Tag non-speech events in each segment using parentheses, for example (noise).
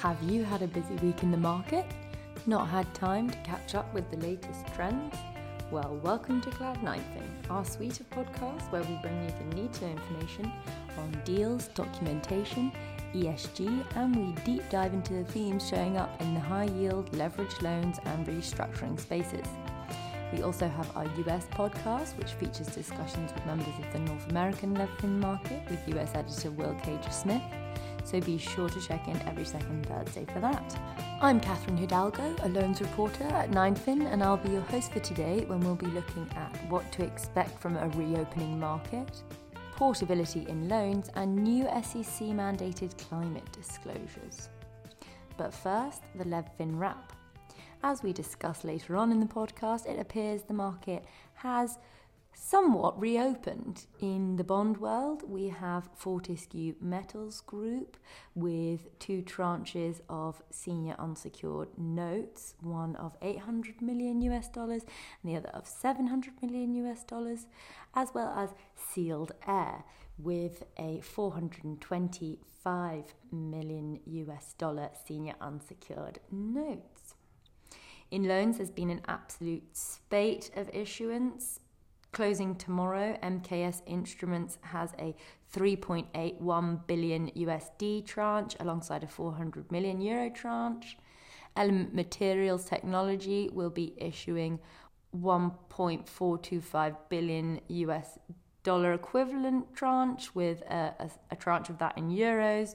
Have you had a busy week in the market? Not had time to catch up with the latest trends? Well, welcome to Cloud9fin, our suite of podcasts where we bring you the need to information on deals, documentation, ESG, and we deep dive into the themes showing up in the high yield, leverage loans, and restructuring spaces. We also have our US podcast, which features discussions with members of the North American Leveraging market with US editor Will Caiger-Smith so be sure to check in every second Thursday for that. I'm Catherine Hidalgo, a loans reporter at 9fin, and I'll be your host for today when we'll be looking at what to expect from a reopening market, portability in loans, and new SEC mandated climate disclosures. But first, the LevFin wrap. As we discuss later on in the podcast, it appears the market has somewhat reopened. In the bond world, we have Fortescue Metals Group with two tranches of senior unsecured notes, one of 800 million US dollars and the other of 700 million US dollars, as well as Sealed Air with a 425 million US dollar senior unsecured notes. In loans, there's been an absolute spate of issuance Closing tomorrow, MKS Instruments has a 3.81 billion USD tranche alongside a 400 million euro tranche. Element Materials Technology will be issuing 1.425 billion US dollar equivalent tranche with a, a, a, tranche of that in euros.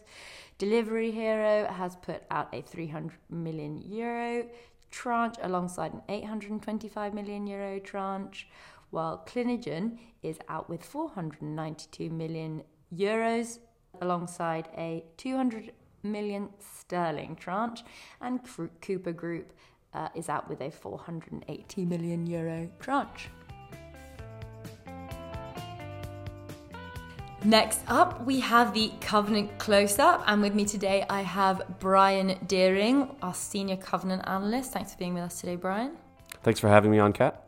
Delivery Hero has put out a 300 million euro tranche alongside an 825 million euro tranche while Clinigen is out with 492 million euros alongside a 200 million sterling tranche, and Cooper Group uh, is out with a 480 million euro tranche. Next up, we have the Covenant Close Up, and with me today I have Brian Deering, our Senior Covenant Analyst. Thanks for being with us today, Brian. Thanks for having me on, Kat.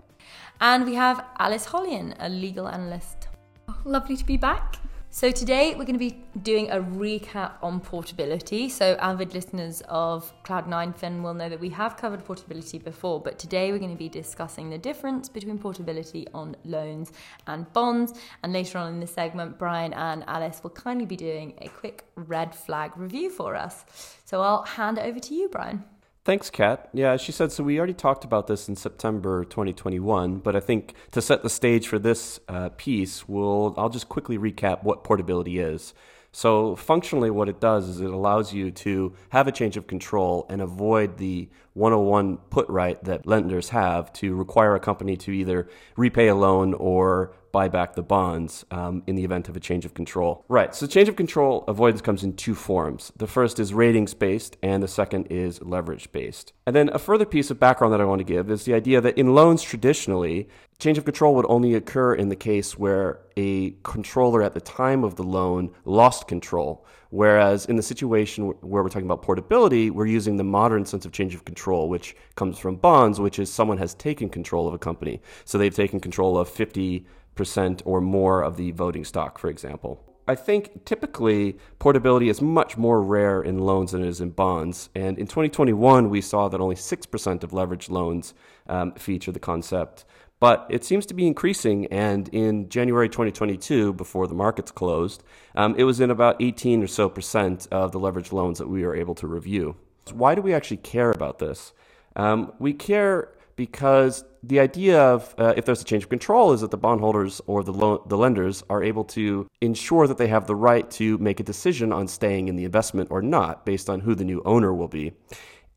And we have Alice Hollian, a legal analyst. Oh, lovely to be back. So, today we're going to be doing a recap on portability. So, avid listeners of Cloud9fin will know that we have covered portability before, but today we're going to be discussing the difference between portability on loans and bonds. And later on in the segment, Brian and Alice will kindly be doing a quick red flag review for us. So, I'll hand it over to you, Brian. Thanks, Kat. Yeah, she said so. We already talked about this in September 2021, but I think to set the stage for this uh, piece, we'll I'll just quickly recap what portability is. So, functionally, what it does is it allows you to have a change of control and avoid the 101 put right that lenders have to require a company to either repay a loan or buy back the bonds um, in the event of a change of control. Right. So change of control avoidance comes in two forms. The first is ratings based, and the second is leverage based. And then a further piece of background that I want to give is the idea that in loans traditionally, change of control would only occur in the case where a controller at the time of the loan lost control. Whereas in the situation where we're talking about portability, we're using the modern sense of change of control, which comes from bonds, which is someone has taken control of a company. So they've taken control of 50 percent or more of the voting stock, for example. I think typically portability is much more rare in loans than it is in bonds. And in 2021, we saw that only 6% of leveraged loans um, feature the concept. But it seems to be increasing. And in January 2022, before the markets closed, um, it was in about 18 or so percent of the leveraged loans that we were able to review. Why do we actually care about this? Um, we care because the idea of uh, if there's a change of control is that the bondholders or the, lo- the lenders are able to ensure that they have the right to make a decision on staying in the investment or not based on who the new owner will be.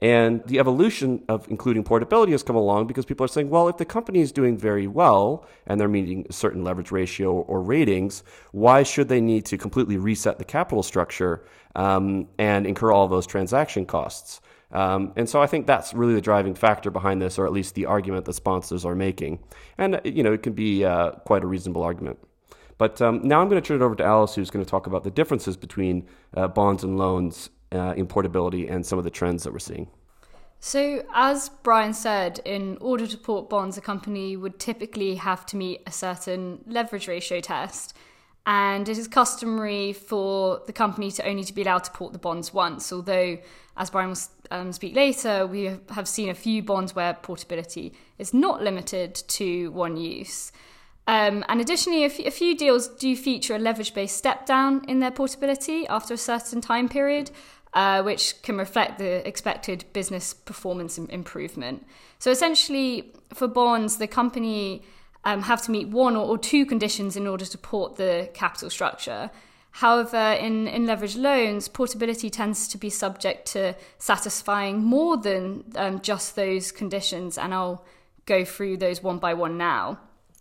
And the evolution of including portability has come along because people are saying, well, if the company is doing very well and they're meeting a certain leverage ratio or ratings, why should they need to completely reset the capital structure um, and incur all those transaction costs? Um, and so I think that's really the driving factor behind this, or at least the argument that sponsors are making. And, you know, it can be uh, quite a reasonable argument. But um, now I'm going to turn it over to Alice, who's going to talk about the differences between uh, bonds and loans uh, in portability and some of the trends that we're seeing. So, as Brian said, in order to port bonds, a company would typically have to meet a certain leverage ratio test. And it is customary for the company to only to be allowed to port the bonds once. Although, as Brian will um, speak later, we have seen a few bonds where portability is not limited to one use. Um, and additionally, a, f- a few deals do feature a leverage based step down in their portability after a certain time period, uh, which can reflect the expected business performance improvement. So essentially, for bonds, the company um, have to meet one or, or, two conditions in order to port the capital structure. However, in, in leveraged loans, portability tends to be subject to satisfying more than um, just those conditions, and I'll go through those one by one now.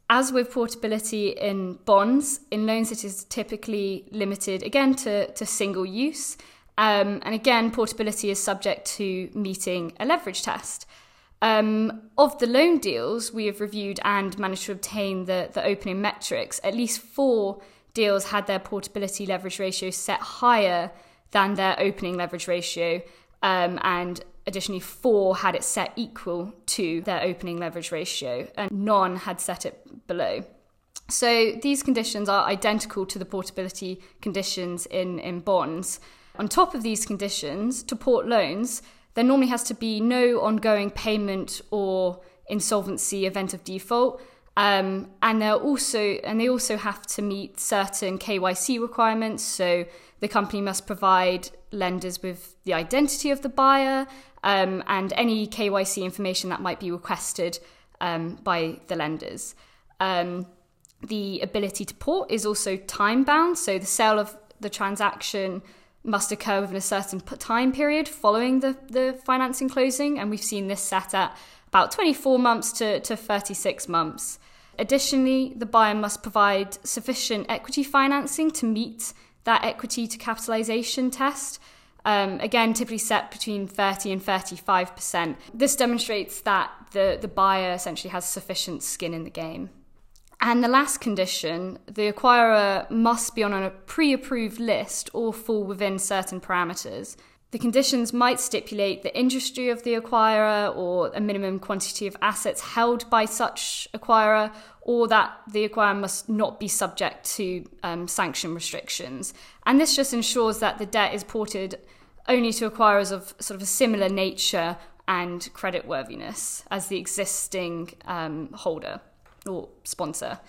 As with portability in bonds, in loans it is typically limited again to, to single use. Um, and again, portability is subject to meeting a leverage test. Um, of the loan deals we have reviewed and managed to obtain the, the opening metrics, at least four deals had their portability leverage ratio set higher than their opening leverage ratio. Um, and Additionally, four had it set equal to their opening leverage ratio, and none had set it below. So these conditions are identical to the portability conditions in, in bonds. On top of these conditions, to port loans, there normally has to be no ongoing payment or insolvency event of default. Um, and they also and they also have to meet certain KYC requirements. So the company must provide lenders with the identity of the buyer um, and any KYC information that might be requested um, by the lenders. Um, the ability to port is also time bound, so the sale of the transaction must occur within a certain time period following the, the financing closing, and we've seen this set at about 24 months to, to 36 months. Additionally, the buyer must provide sufficient equity financing to meet that equity to capitalization test. Um, again, typically set between 30 and 35%. This demonstrates that the, the buyer essentially has sufficient skin in the game. And the last condition, the acquirer must be on a pre approved list or fall within certain parameters. The conditions might stipulate the industry of the acquirer or a minimum quantity of assets held by such acquirer, or that the acquirer must not be subject to um, sanction restrictions. And this just ensures that the debt is ported only to acquirers of sort of a similar nature and creditworthiness as the existing um, holder or sponsor.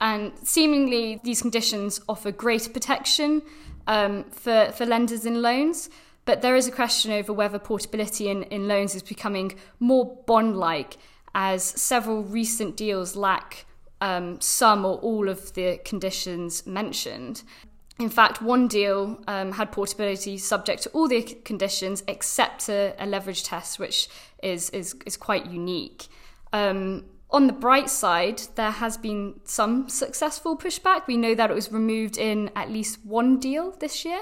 And seemingly, these conditions offer greater protection um, for, for lenders in loans. But there is a question over whether portability in, in loans is becoming more bond like, as several recent deals lack um, some or all of the conditions mentioned. In fact, one deal um, had portability subject to all the conditions except a, a leverage test, which is, is, is quite unique. Um, on the bright side, there has been some successful pushback. We know that it was removed in at least one deal this year.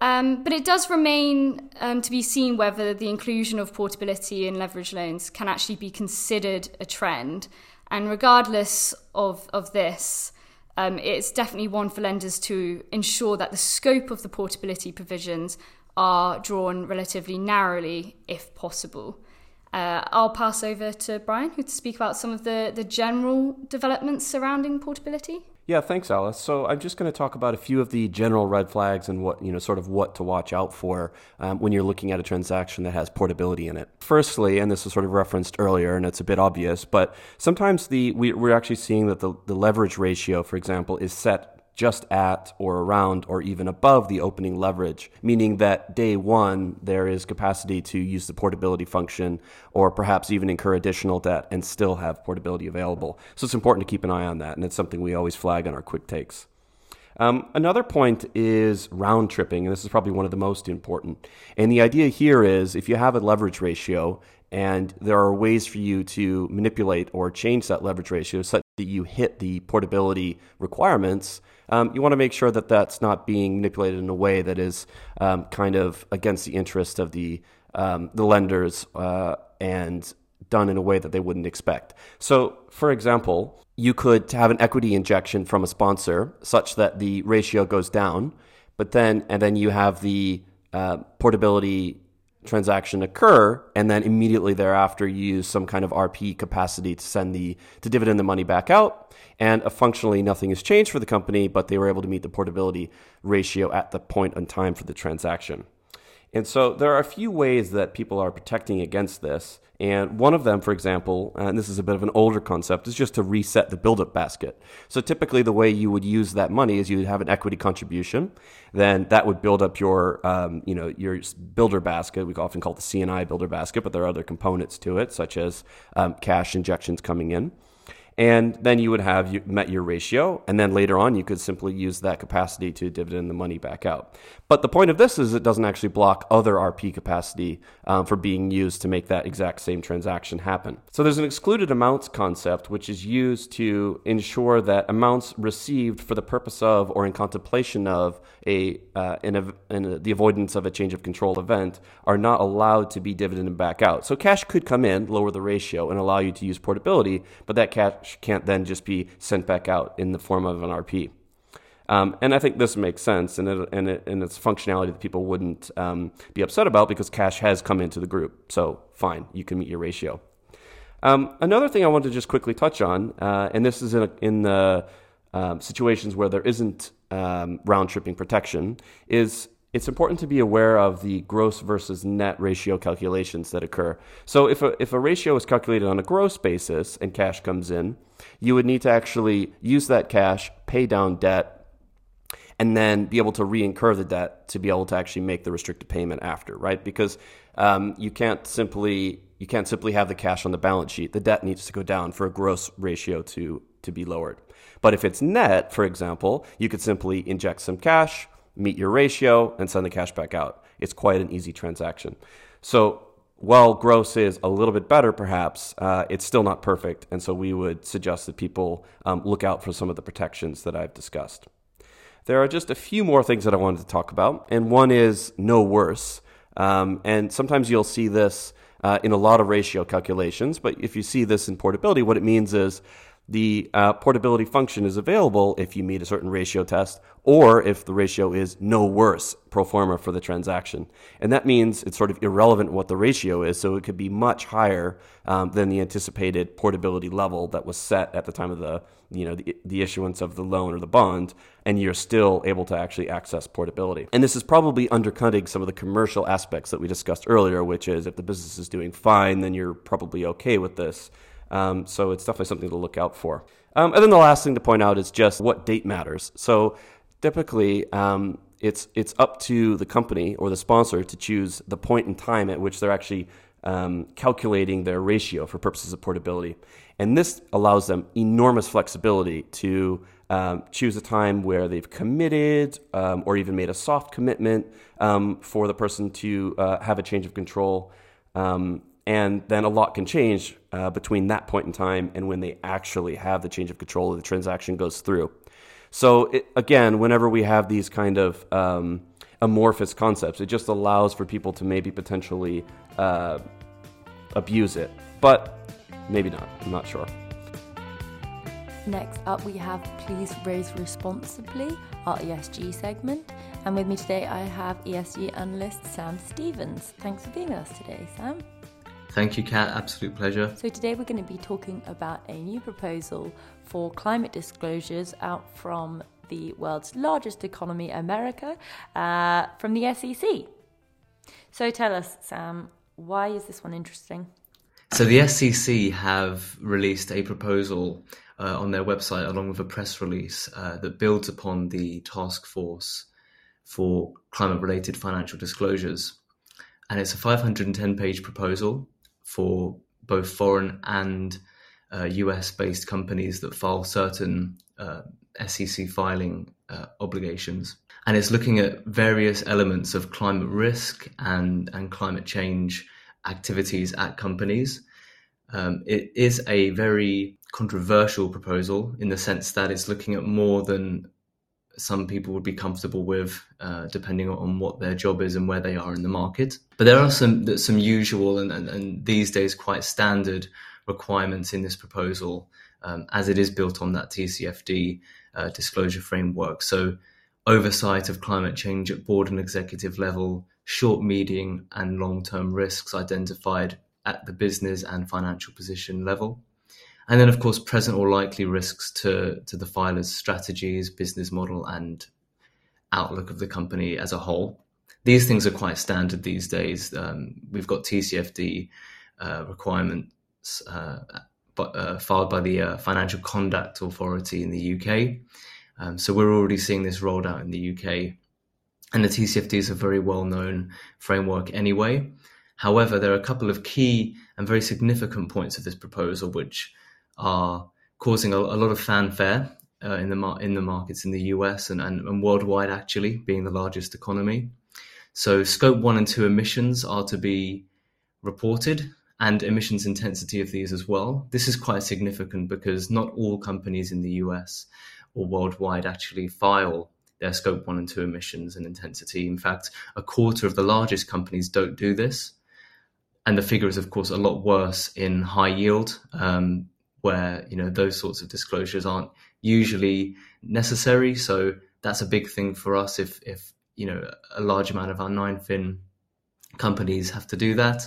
Um, but it does remain um, to be seen whether the inclusion of portability in leverage loans can actually be considered a trend. And regardless of, of this, um, it's definitely one for lenders to ensure that the scope of the portability provisions are drawn relatively narrowly if possible. Uh, I'll pass over to Brian, to speak about some of the, the general developments surrounding portability. Yeah, thanks, Alice. So I'm just going to talk about a few of the general red flags and what you know, sort of what to watch out for um, when you're looking at a transaction that has portability in it. Firstly, and this was sort of referenced earlier, and it's a bit obvious, but sometimes the we, we're actually seeing that the, the leverage ratio, for example, is set just at or around or even above the opening leverage, meaning that day one, there is capacity to use the portability function or perhaps even incur additional debt and still have portability available. So it's important to keep an eye on that, and it's something we always flag on our quick takes. Um, another point is round tripping, and this is probably one of the most important. And the idea here is if you have a leverage ratio and there are ways for you to manipulate or change that leverage ratio such that you hit the portability requirements, um, you want to make sure that that's not being manipulated in a way that is um, kind of against the interest of the um, the lenders uh, and done in a way that they wouldn't expect. So, for example, you could have an equity injection from a sponsor such that the ratio goes down, but then and then you have the uh, portability transaction occur and then immediately thereafter use some kind of RP capacity to send the to dividend the money back out. And uh, functionally, nothing has changed for the company, but they were able to meet the portability ratio at the point in time for the transaction. And so there are a few ways that people are protecting against this. And one of them, for example, and this is a bit of an older concept, is just to reset the build-up basket. So typically, the way you would use that money is you would have an equity contribution, then that would build up your, um, you know, your builder basket. We often call it the CNI builder basket, but there are other components to it, such as um, cash injections coming in and then you would have met your ratio and then later on you could simply use that capacity to dividend the money back out. But the point of this is it doesn't actually block other rp capacity um, for being used to make that exact same transaction happen. So there's an excluded amounts concept which is used to ensure that amounts received for the purpose of or in contemplation of a, uh, a the avoidance of a change of control event are not allowed to be dividended back out so cash could come in lower the ratio and allow you to use portability but that cash can't then just be sent back out in the form of an RP. Um, and I think this makes sense, and, it, and, it, and it's functionality that people wouldn't um, be upset about because cash has come into the group. So fine, you can meet your ratio. Um, another thing I want to just quickly touch on, uh, and this is in, a, in the um, situations where there isn't um, round tripping protection, is it's important to be aware of the gross versus net ratio calculations that occur. So if a, if a ratio is calculated on a gross basis and cash comes in, you would need to actually use that cash, pay down debt, and then be able to reincur the debt to be able to actually make the restricted payment after, right? Because um, you can't simply you can't simply have the cash on the balance sheet. The debt needs to go down for a gross ratio to to be lowered. But if it's net, for example, you could simply inject some cash meet your ratio, and send the cash back out. It's quite an easy transaction. So while gross is a little bit better, perhaps, uh, it's still not perfect. And so we would suggest that people um, look out for some of the protections that I've discussed. There are just a few more things that I wanted to talk about, and one is no worse. Um, and sometimes you'll see this uh, in a lot of ratio calculations, but if you see this in portability, what it means is the uh, portability function is available if you meet a certain ratio test or if the ratio is no worse pro forma for the transaction. And that means it's sort of irrelevant what the ratio is, so it could be much higher um, than the anticipated portability level that was set at the time of the, you know, the, the issuance of the loan or the bond, and you're still able to actually access portability. And this is probably undercutting some of the commercial aspects that we discussed earlier, which is if the business is doing fine, then you're probably okay with this. Um, so it's definitely something to look out for. Um, and then the last thing to point out is just what date matters. So typically, um, it's it's up to the company or the sponsor to choose the point in time at which they're actually um, calculating their ratio for purposes of portability, and this allows them enormous flexibility to um, choose a time where they've committed um, or even made a soft commitment um, for the person to uh, have a change of control. Um, and then a lot can change uh, between that point in time and when they actually have the change of control or the transaction goes through. So, it, again, whenever we have these kind of um, amorphous concepts, it just allows for people to maybe potentially uh, abuse it. But maybe not. I'm not sure. Next up, we have Please Raise Responsibly, our ESG segment. And with me today, I have ESG analyst Sam Stevens. Thanks for being with us today, Sam. Thank you, Kat. Absolute pleasure. So, today we're going to be talking about a new proposal for climate disclosures out from the world's largest economy, America, uh, from the SEC. So, tell us, Sam, why is this one interesting? So, the SEC have released a proposal uh, on their website along with a press release uh, that builds upon the task force for climate related financial disclosures. And it's a 510 page proposal for both foreign and uh, US based companies that file certain uh, SEC filing uh, obligations. And it's looking at various elements of climate risk and, and climate change activities at companies. Um, it is a very controversial proposal in the sense that it's looking at more than some people would be comfortable with, uh, depending on what their job is and where they are in the market. But there are some some usual and, and, and these days quite standard requirements in this proposal, um, as it is built on that TCFD uh, disclosure framework. So oversight of climate change at board and executive level, short, medium, and long term risks identified at the business and financial position level. And then, of course, present or likely risks to, to the filer's strategies, business model, and outlook of the company as a whole. These things are quite standard these days. Um, we've got TCFD uh, requirements uh, but, uh, filed by the uh, Financial Conduct Authority in the UK. Um, so we're already seeing this rolled out in the UK. And the TCFD is a very well known framework anyway. However, there are a couple of key and very significant points of this proposal which are causing a, a lot of fanfare uh, in the mar- in the markets in the US and, and, and worldwide, actually, being the largest economy. So, scope one and two emissions are to be reported, and emissions intensity of these as well. This is quite significant because not all companies in the US or worldwide actually file their scope one and two emissions and intensity. In fact, a quarter of the largest companies don't do this. And the figure is, of course, a lot worse in high yield. Um, where you know those sorts of disclosures aren't usually necessary. So that's a big thing for us if if you know a large amount of our 9fin companies have to do that.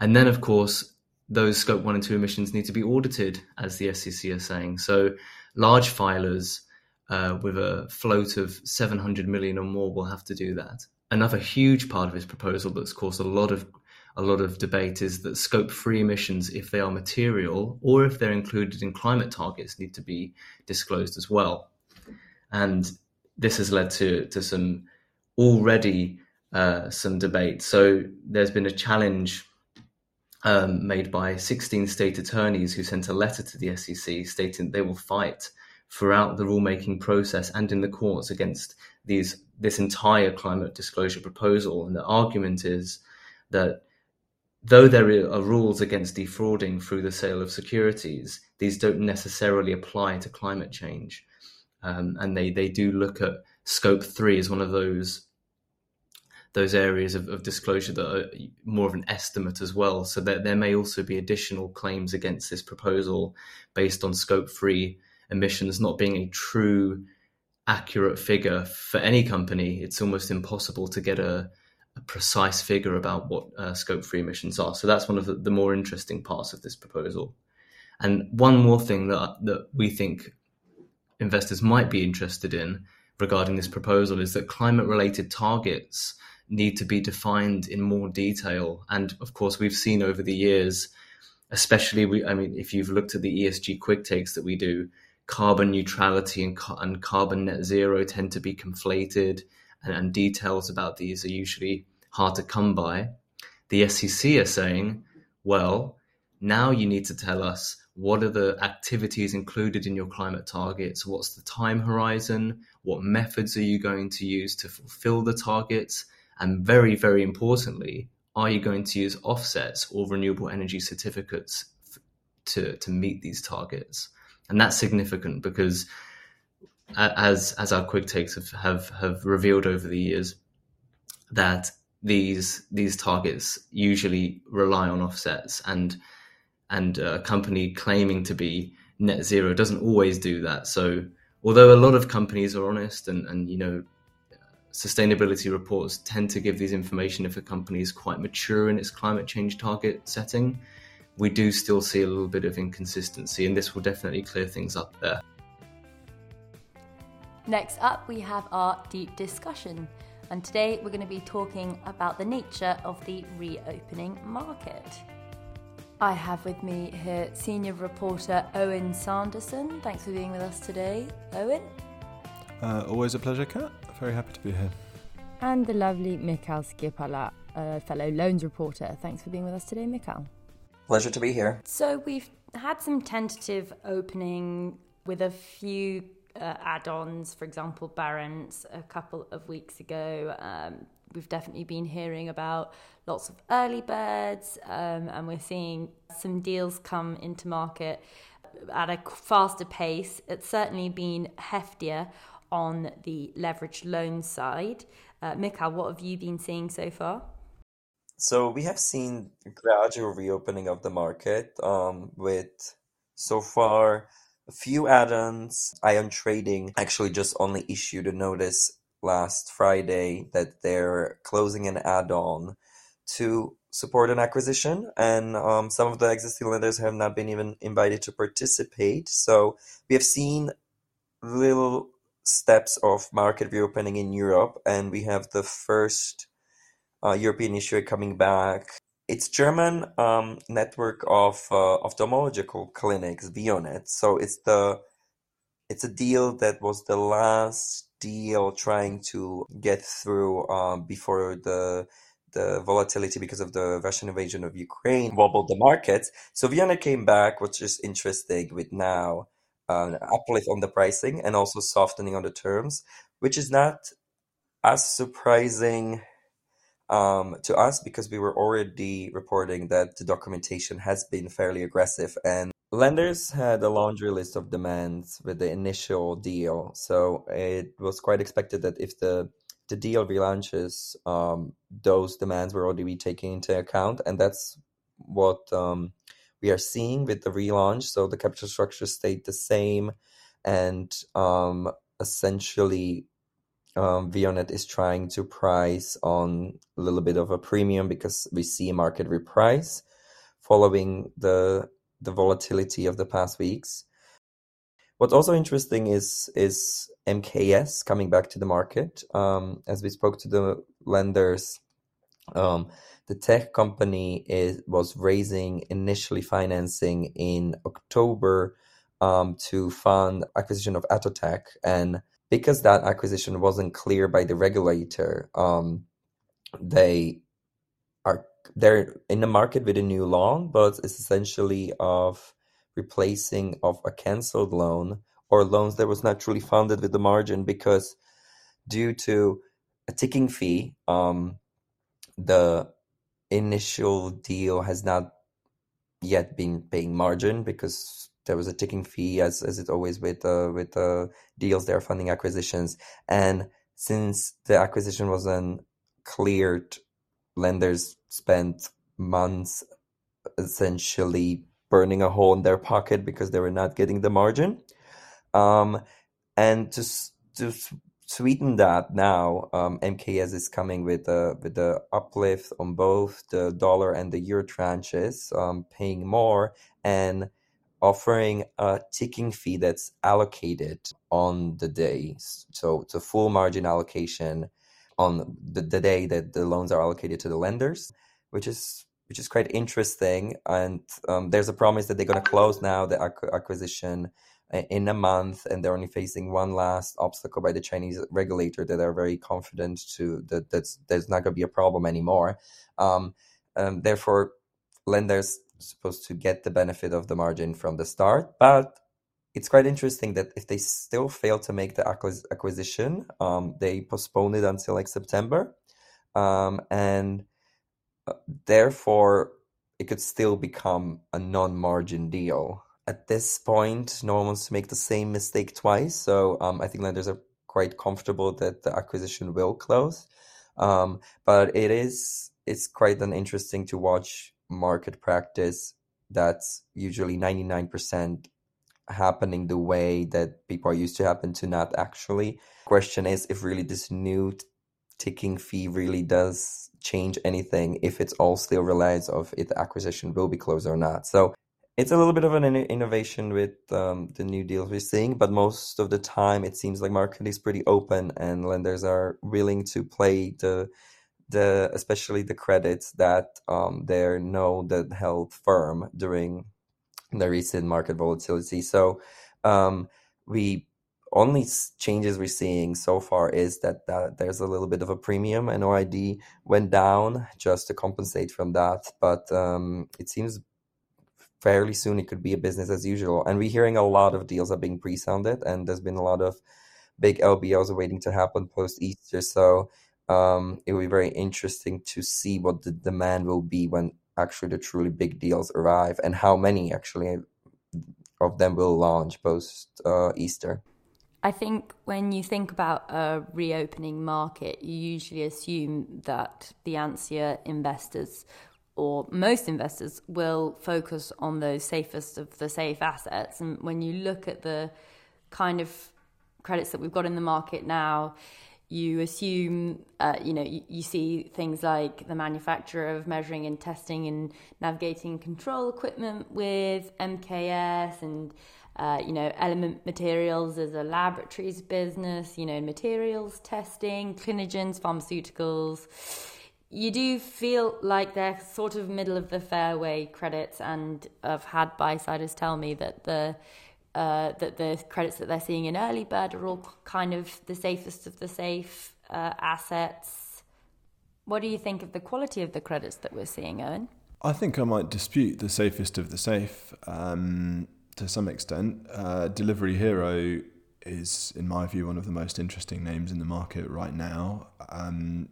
And then of course those scope one and two emissions need to be audited, as the SEC are saying. So large filers uh, with a float of 700 million or more will have to do that. Another huge part of this proposal that's caused a lot of a lot of debate is that scope three emissions, if they are material or if they're included in climate targets, need to be disclosed as well. And this has led to, to some already uh, some debate. So there's been a challenge um, made by 16 state attorneys who sent a letter to the SEC stating they will fight throughout the rulemaking process and in the courts against these this entire climate disclosure proposal. And the argument is that though there are rules against defrauding through the sale of securities, these don't necessarily apply to climate change. Um, and they, they do look at scope three as one of those those areas of, of, disclosure that are more of an estimate as well. So that there may also be additional claims against this proposal based on scope three emissions not being a true accurate figure for any company. It's almost impossible to get a a precise figure about what uh, scope three emissions are. So that's one of the, the, more interesting parts of this proposal. And one more thing that that we think investors might be interested in regarding this proposal is that climate related targets need to be defined in more detail. And of course, we've seen over the years, especially we, I mean, if you've looked at the ESG quick takes that we do, carbon neutrality and, and carbon net zero tend to be conflated and, and details about these are usually hard to come by. The SEC are saying, well, now you need to tell us what are the activities included in your climate targets? What's the time horizon? What methods are you going to use to fulfill the targets? And very, very importantly, are you going to use offsets or renewable energy certificates to, to meet these targets? And that's significant because as as our quick takes have, have, have revealed over the years, that these these targets usually rely on offsets, and and a company claiming to be net zero doesn't always do that. So although a lot of companies are honest and and you know sustainability reports tend to give these information if a company is quite mature in its climate change target setting, we do still see a little bit of inconsistency, and this will definitely clear things up there. Next up, we have our deep discussion, and today we're going to be talking about the nature of the reopening market. I have with me here senior reporter Owen Sanderson. Thanks for being with us today, Owen. Uh, always a pleasure, Kat. Very happy to be here. And the lovely Mikhail Skypala, a fellow loans reporter. Thanks for being with us today, Mikhail. Pleasure to be here. So we've had some tentative opening with a few uh, add-ons, for example, Barentz a couple of weeks ago. Um, we've definitely been hearing about lots of early birds, um, and we're seeing some deals come into market at a faster pace. It's certainly been heftier on the leveraged loan side. Uh, Mikhail, what have you been seeing so far? So we have seen gradual reopening of the market um, with so far a few add-ons. Ion Trading actually just only issued a notice last Friday that they're closing an add-on to support an acquisition, and um, some of the existing lenders have not been even invited to participate. So we have seen little steps of market reopening in Europe, and we have the first uh, European issuer coming back. It's German um, network of uh, ophthalmological clinics, Veonet. So it's the it's a deal that was the last deal trying to get through um, before the the volatility because of the Russian invasion of Ukraine wobbled the markets. So Veonet came back, which is interesting with now uh, uplift on the pricing and also softening on the terms, which is not as surprising um, to us because we were already reporting that the documentation has been fairly aggressive and lenders had a laundry list of demands with the initial deal. So it was quite expected that if the the deal relaunches, um, those demands were already be taken into account, and that's what um, we are seeing with the relaunch. So the capital structure stayed the same, and um, essentially um, Veonet is trying to price on a little bit of a premium because we see market reprice following the the volatility of the past weeks. What's also interesting is is MKS coming back to the market. Um, as we spoke to the lenders, um, the tech company is was raising initially financing in October um, to fund acquisition of Atotech, and because that acquisition wasn't clear by the regulator, um, they are they're in the market with a new loan, but it's essentially of replacing of a cancelled loan or loans that was not truly funded with the margin because due to a ticking fee, um, the initial deal has not yet been paying margin because there was a ticking fee, as as it always with uh, with uh, deals they are funding acquisitions. And since the acquisition wasn't cleared, lenders spent months essentially burning a hole in their pocket because they were not getting the margin. Um, and to to sweeten that now, um, MKS is coming with a with the uplift on both the dollar and the euro tranches, um, paying more and offering a ticking fee that's allocated on the day. So it's a full margin allocation on the, the day that the loans are allocated to the lenders, which is which is quite interesting. And um, there's a promise that they're going to close now the acquisition in a month, and they're only facing one last obstacle by the Chinese regulator that are very confident to that that's there's not going to be a problem anymore. Um, um, therefore, lenders supposed to get the benefit of the margin from the start. But it's quite interesting that if they still fail to make the acquisition, um, they postpone it until like September, um, and uh, therefore it could still become a non-margin deal. At this point, no one wants to make the same mistake twice, so um, I think lenders are quite comfortable that the acquisition will close. Um, but it is it's quite an interesting to watch market practice that's usually 99% happening the way that people are used to happen to not actually. Question is if really this new ticking fee really does change anything if it's all still relies of if the acquisition will be closed or not. So it's a little bit of an innovation with um, the new deals we're seeing, but most of the time it seems like market is pretty open and lenders are willing to play the the especially the credits that um, they know that held firm during the recent market volatility. So um, we only changes we're seeing so far is that, that there's a little bit of a premium and OID went down just to compensate from that. But um, it seems fairly soon it could be a business as usual. And we're hearing a lot of deals are being pre-sounded and there's been a lot of big LBOs waiting to happen post Easter. So um, it will be very interesting to see what the demand will be when actually the truly big deals arrive and how many actually of them will launch post uh, Easter. I think when you think about a reopening market, you usually assume that the ansia investors or most investors will focus on those safest of the safe assets. And when you look at the kind of credits that we've got in the market now, you assume, uh, you know, you, you, see things like the manufacturer of measuring and testing and navigating control equipment with MKS and, uh, you know, Element Materials as a laboratories business, you know, materials testing, Clinigen's, pharmaceuticals. You do feel like they're sort of middle of the fairway credits, and I've had buy siders tell me that the uh, that the credits that they're seeing in early bird are all kind of the safest of the safe uh, assets. What do you think of the quality of the credits that we're seeing, Owen? I think I might dispute the safest of the safe um, to some extent. Uh, Delivery Hero is, in my view, one of the most interesting names in the market right now. Um,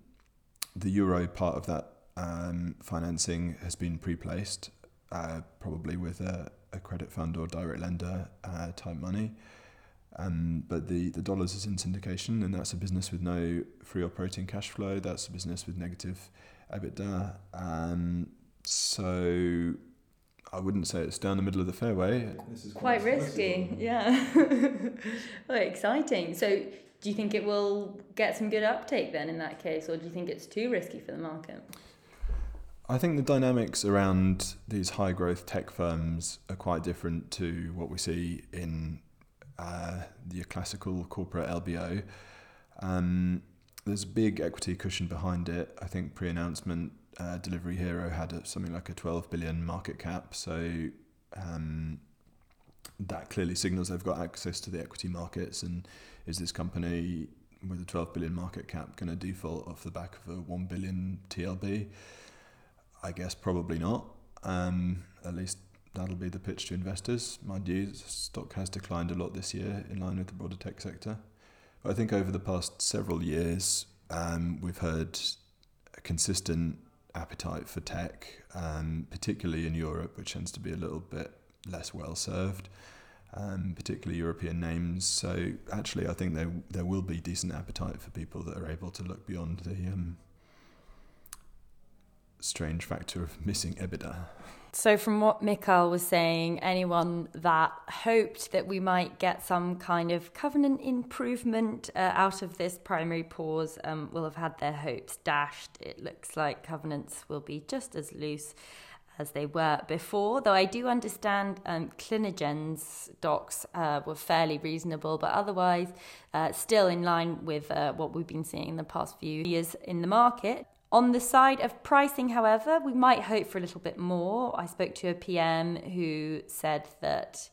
the euro part of that um, financing has been pre placed, uh, probably with a, a credit fund or direct lender uh, type money. Um, but the, the dollars is in syndication, and that's a business with no free operating cash flow. That's a business with negative EBITDA. Um, so I wouldn't say it's down the middle of the fairway. This is quite, quite risky, yeah. (laughs) well, exciting. So, do you think it will get some good uptake then in that case, or do you think it's too risky for the market? I think the dynamics around these high growth tech firms are quite different to what we see in uh, the classical corporate LBO. Um, there's a big equity cushion behind it. I think pre announcement, uh, Delivery Hero had a, something like a 12 billion market cap. So um, that clearly signals they've got access to the equity markets. And is this company with a 12 billion market cap going to default off the back of a 1 billion TLB? I guess probably not. Um, at least that'll be the pitch to investors. Mind you, stock has declined a lot this year in line with the broader tech sector. But I think over the past several years, um, we've heard a consistent appetite for tech, um, particularly in Europe, which tends to be a little bit less well served. Um, particularly European names. So actually, I think there there will be decent appetite for people that are able to look beyond the um, strange factor of missing EBITDA. So, from what Mikhail was saying, anyone that hoped that we might get some kind of covenant improvement uh, out of this primary pause um, will have had their hopes dashed. It looks like covenants will be just as loose as they were before, though I do understand um, Clinigen's docs uh, were fairly reasonable, but otherwise uh, still in line with uh, what we've been seeing in the past few years in the market. On the side of pricing, however, we might hope for a little bit more. I spoke to a PM who said that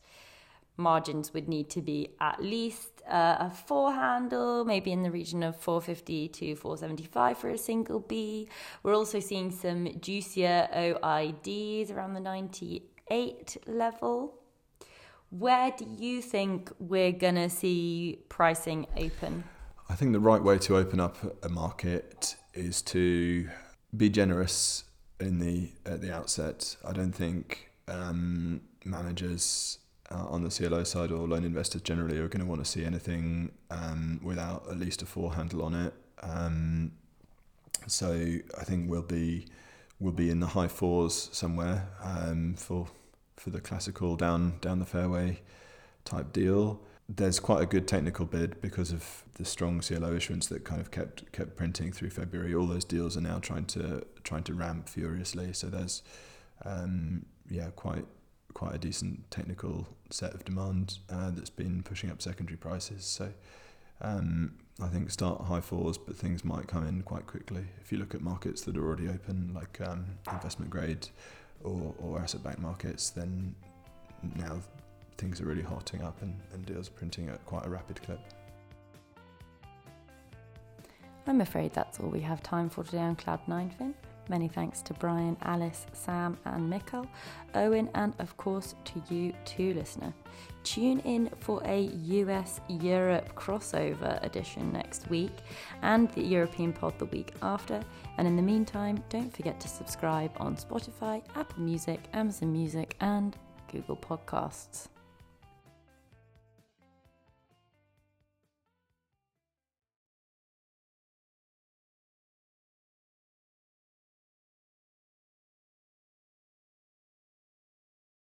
margins would need to be at least uh, a four handle, maybe in the region of 450 to 475 for a single B. We're also seeing some juicier OIDs around the 98 level. Where do you think we're going to see pricing open? I think the right way to open up a market is to be generous in the at the outset. I don't think um, managers uh, on the CLO side or loan investors generally are going to want to see anything um, without at least a four handle on it. Um, so I think we'll be we'll be in the high fours somewhere um, for for the classical down down the fairway type deal there's quite a good technical bid because of the strong CLO issuance that kind of kept kept printing through February. All those deals are now trying to trying to ramp furiously. So there's um, yeah quite quite a decent technical set of demand uh, that's been pushing up secondary prices. So um, I think start high fours, but things might come in quite quickly. If you look at markets that are already open, like um, investment grade or, or asset backed markets, then now things are really hotting up and, and deals printing at quite a rapid clip. I'm afraid that's all we have time for today on Cloud9 Fin. Many thanks to Brian, Alice, Sam, and Mikkel, Owen, and of course to you too, listener. Tune in for a US Europe crossover edition next week and the European pod the week after. And in the meantime, don't forget to subscribe on Spotify, Apple Music, Amazon Music, and Google Podcasts.